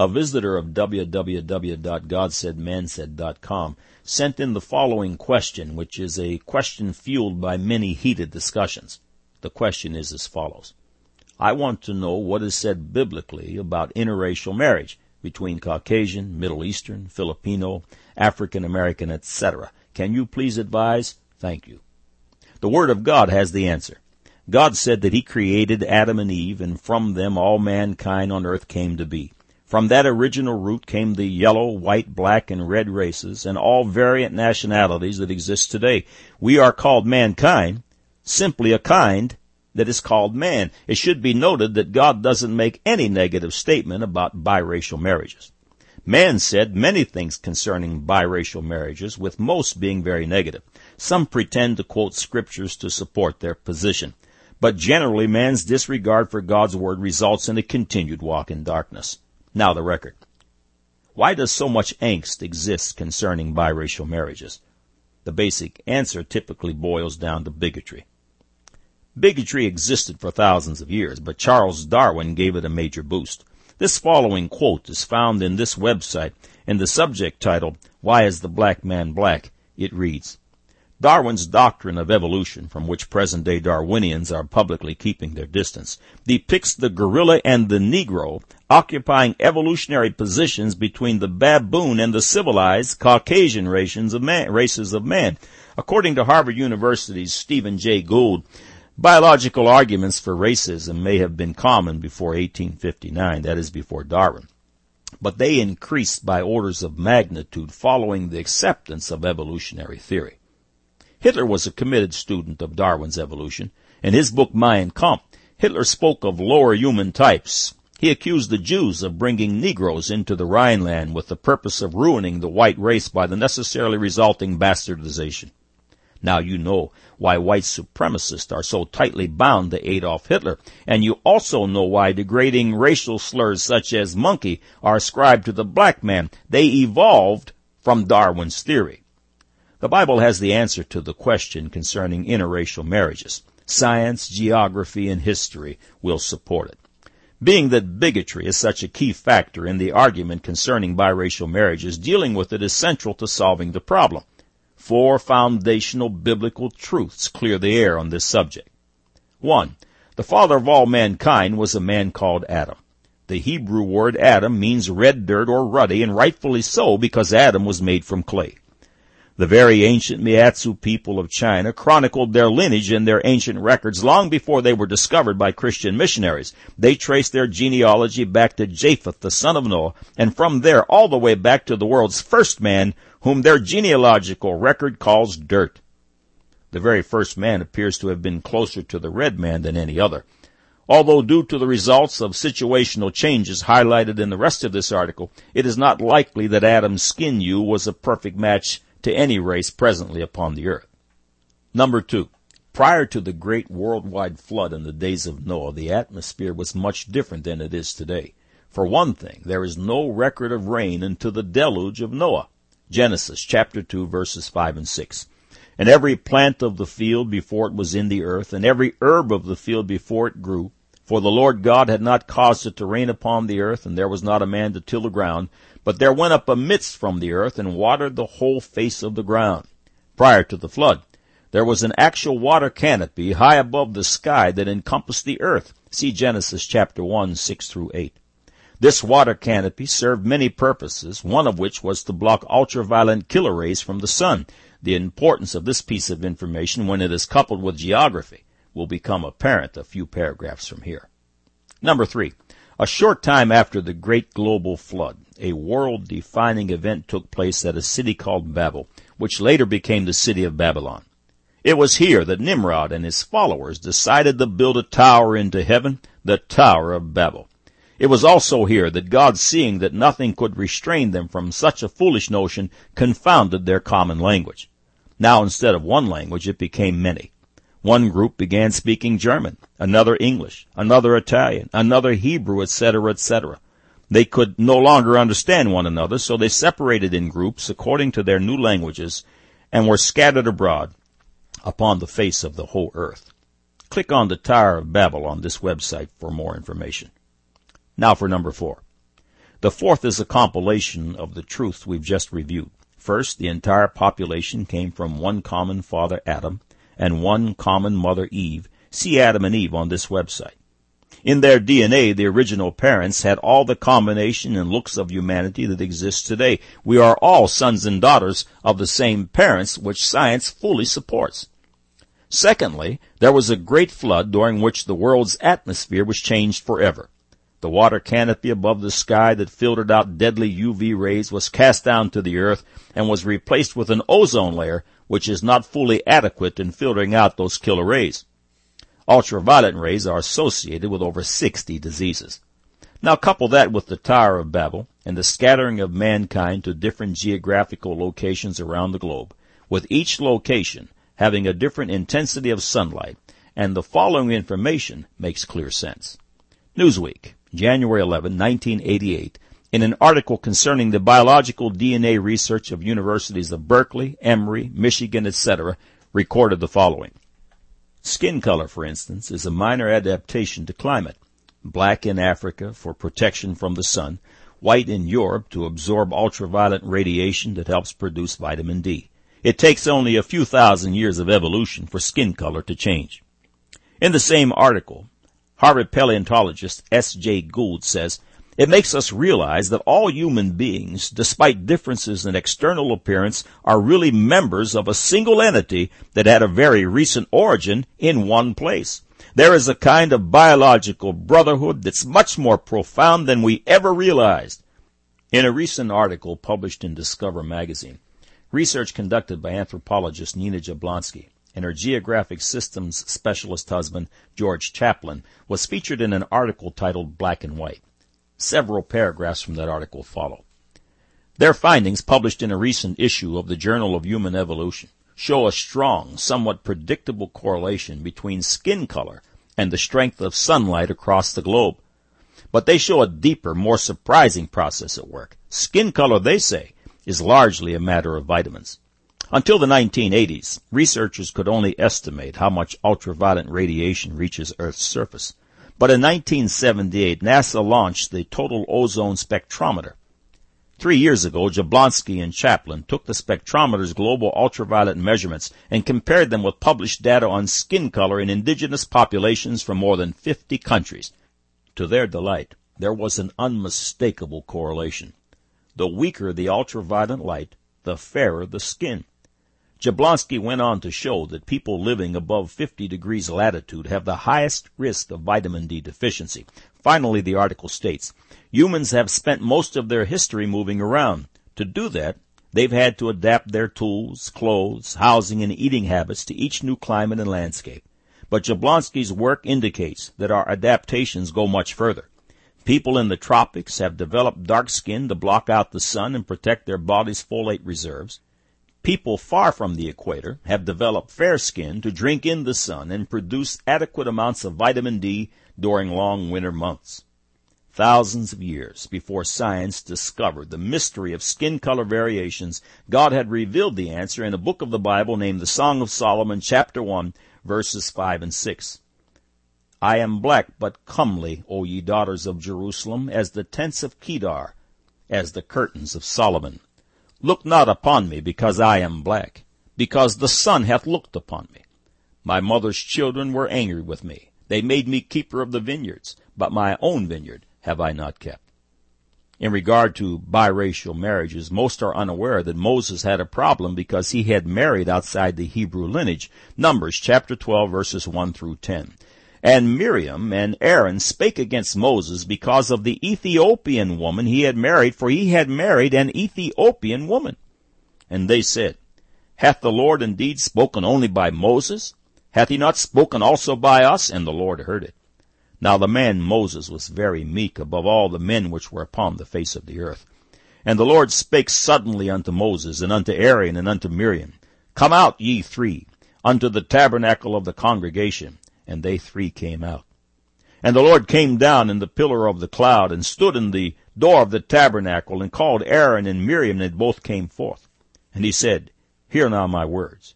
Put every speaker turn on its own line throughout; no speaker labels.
A visitor of www.godsaidmansaid.com sent in the following question, which is a question fueled by many heated discussions. The question is as follows. I want to know what is said biblically about interracial marriage between Caucasian, Middle Eastern, Filipino, African American, etc. Can you please advise? Thank you. The Word of God has the answer. God said that He created Adam and Eve, and from them all mankind on earth came to be. From that original root came the yellow, white, black, and red races, and all variant nationalities that exist today. We are called mankind, simply a kind that is called man. It should be noted that God doesn't make any negative statement about biracial marriages. Man said many things concerning biracial marriages, with most being very negative. Some pretend to quote scriptures to support their position. But generally, man's disregard for God's word results in a continued walk in darkness. Now the record. Why does so much angst exist concerning biracial marriages? The basic answer typically boils down to bigotry. Bigotry existed for thousands of years, but Charles Darwin gave it a major boost. This following quote is found in this website in the subject titled, Why is the Black Man Black? It reads, Darwin's doctrine of evolution, from which present-day Darwinians are publicly keeping their distance, depicts the gorilla and the Negro occupying evolutionary positions between the baboon and the civilized Caucasian races of man. Races of man. According to Harvard University's Stephen Jay Gould, biological arguments for racism may have been common before 1859, that is before Darwin but they increased by orders of magnitude following the acceptance of evolutionary theory. Hitler was a committed student of Darwin's evolution. In his book Mein Kampf, Hitler spoke of lower human types. He accused the Jews of bringing Negroes into the Rhineland with the purpose of ruining the white race by the necessarily resulting bastardization. Now you know why white supremacists are so tightly bound to Adolf Hitler, and you also know why degrading racial slurs such as monkey are ascribed to the black man. They evolved from Darwin's theory. The Bible has the answer to the question concerning interracial marriages. Science, geography, and history will support it. Being that bigotry is such a key factor in the argument concerning biracial marriages, dealing with it is central to solving the problem. Four foundational biblical truths clear the air on this subject. One, the father of all mankind was a man called Adam. The Hebrew word Adam means red dirt or ruddy, and rightfully so because Adam was made from clay. The very ancient Miaotzu people of China chronicled their lineage in their ancient records long before they were discovered by Christian missionaries. They traced their genealogy back to Japheth, the son of Noah, and from there all the way back to the world's first man, whom their genealogical record calls dirt. The very first man appears to have been closer to the red man than any other. Although due to the results of situational changes highlighted in the rest of this article, it is not likely that Adam's skin hue was a perfect match to any race presently upon the earth. Number two, prior to the great worldwide flood in the days of Noah, the atmosphere was much different than it is today. For one thing, there is no record of rain until the deluge of Noah. Genesis chapter 2 verses 5 and 6. And every plant of the field before it was in the earth, and every herb of the field before it grew, for the Lord God had not caused it to rain upon the earth, and there was not a man to till the ground, but there went up a mist from the earth and watered the whole face of the ground. Prior to the flood, there was an actual water canopy high above the sky that encompassed the earth. See Genesis chapter 1, 6 through 8. This water canopy served many purposes, one of which was to block ultraviolet killer rays from the sun. The importance of this piece of information when it is coupled with geography will become apparent a few paragraphs from here. Number three, a short time after the great global flood, a world-defining event took place at a city called Babel, which later became the city of Babylon. It was here that Nimrod and his followers decided to build a tower into heaven, the Tower of Babel. It was also here that God, seeing that nothing could restrain them from such a foolish notion, confounded their common language. Now instead of one language, it became many. One group began speaking German, another English, another Italian, another Hebrew, etc., etc. They could no longer understand one another, so they separated in groups according to their new languages and were scattered abroad upon the face of the whole earth. Click on the Tower of Babel on this website for more information. Now for number four. The fourth is a compilation of the truths we've just reviewed. First, the entire population came from one common father, Adam, and one common mother, Eve. See Adam and Eve on this website. In their DNA, the original parents had all the combination and looks of humanity that exists today. We are all sons and daughters of the same parents, which science fully supports. Secondly, there was a great flood during which the world's atmosphere was changed forever. The water canopy above the sky that filtered out deadly UV rays was cast down to the earth and was replaced with an ozone layer which is not fully adequate in filtering out those killer rays. Ultraviolet rays are associated with over 60 diseases. Now couple that with the Tower of Babel and the scattering of mankind to different geographical locations around the globe, with each location having a different intensity of sunlight, and the following information makes clear sense. Newsweek, January 11, 1988, in an article concerning the biological DNA research of universities of Berkeley, Emory, Michigan, etc., recorded the following. Skin color, for instance, is a minor adaptation to climate. Black in Africa for protection from the sun, white in Europe to absorb ultraviolet radiation that helps produce vitamin D. It takes only a few thousand years of evolution for skin color to change. In the same article, Harvard paleontologist S.J. Gould says, it makes us realize that all human beings, despite differences in external appearance, are really members of a single entity that had a very recent origin in one place. There is a kind of biological brotherhood that's much more profound than we ever realized. In a recent article published in Discover magazine, research conducted by anthropologist Nina Jablonski and her geographic systems specialist husband, George Chaplin, was featured in an article titled Black and White. Several paragraphs from that article follow. Their findings, published in a recent issue of the Journal of Human Evolution, show a strong, somewhat predictable correlation between skin color and the strength of sunlight across the globe. But they show a deeper, more surprising process at work. Skin color, they say, is largely a matter of vitamins. Until the 1980s, researchers could only estimate how much ultraviolet radiation reaches Earth's surface. But in 1978, NASA launched the Total Ozone Spectrometer. Three years ago, Jablonski and Chaplin took the spectrometer's global ultraviolet measurements and compared them with published data on skin color in indigenous populations from more than 50 countries. To their delight, there was an unmistakable correlation. The weaker the ultraviolet light, the fairer the skin. Jablonski went on to show that people living above 50 degrees latitude have the highest risk of vitamin D deficiency. Finally, the article states, humans have spent most of their history moving around. To do that, they've had to adapt their tools, clothes, housing, and eating habits to each new climate and landscape. But Jablonski's work indicates that our adaptations go much further. People in the tropics have developed dark skin to block out the sun and protect their body's folate reserves. People far from the equator have developed fair skin to drink in the sun and produce adequate amounts of vitamin D during long winter months. Thousands of years before science discovered the mystery of skin color variations, God had revealed the answer in a book of the Bible named the Song of Solomon, chapter 1, verses 5 and 6. I am black but comely, O ye daughters of Jerusalem, as the tents of Kedar, as the curtains of Solomon. Look not upon me because I am black, because the sun hath looked upon me. My mother's children were angry with me. They made me keeper of the vineyards, but my own vineyard have I not kept. In regard to biracial marriages, most are unaware that Moses had a problem because he had married outside the Hebrew lineage. Numbers chapter 12 verses 1 through 10. And Miriam and Aaron spake against Moses because of the Ethiopian woman he had married, for he had married an Ethiopian woman. And they said, Hath the Lord indeed spoken only by Moses? Hath he not spoken also by us? And the Lord heard it. Now the man Moses was very meek above all the men which were upon the face of the earth. And the Lord spake suddenly unto Moses, and unto Aaron, and unto Miriam, Come out, ye three, unto the tabernacle of the congregation. And they three came out. And the Lord came down in the pillar of the cloud, and stood in the door of the tabernacle, and called Aaron and Miriam, and they both came forth. And he said, Hear now my words.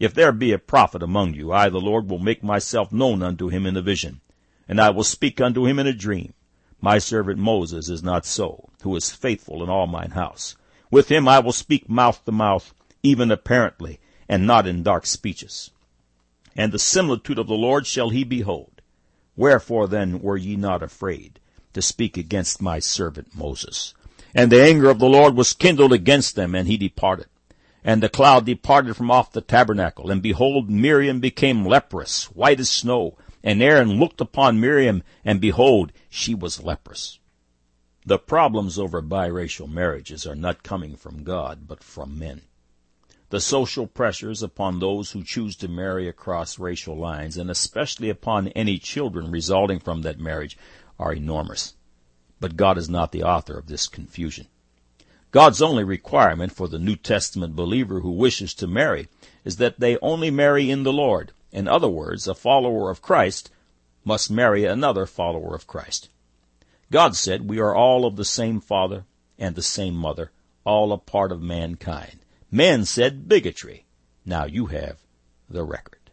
If there be a prophet among you, I, the Lord, will make myself known unto him in a vision, and I will speak unto him in a dream. My servant Moses is not so. who is faithful in all mine house. With him I will speak mouth to mouth, even apparently, and not in dark speeches. And the similitude of the Lord shall he behold. Wherefore then were ye not afraid to speak against my servant Moses? And the anger of the Lord was kindled against them, and he departed. And the cloud departed from off the tabernacle, and behold, Miriam became leprous, white as snow. And Aaron looked upon Miriam, and behold, she was leprous. The problems over biracial marriages are not coming from God, but from men. The social pressures upon those who choose to marry across racial lines, and especially upon any children resulting from that marriage, are enormous. But God is not the author of this confusion. God's only requirement for the New Testament believer who wishes to marry is that they only marry in the Lord. In other words, a follower of Christ must marry another follower of Christ. God said we are all of the same father and the same mother, all a part of mankind. Men said bigotry. Now you have the record.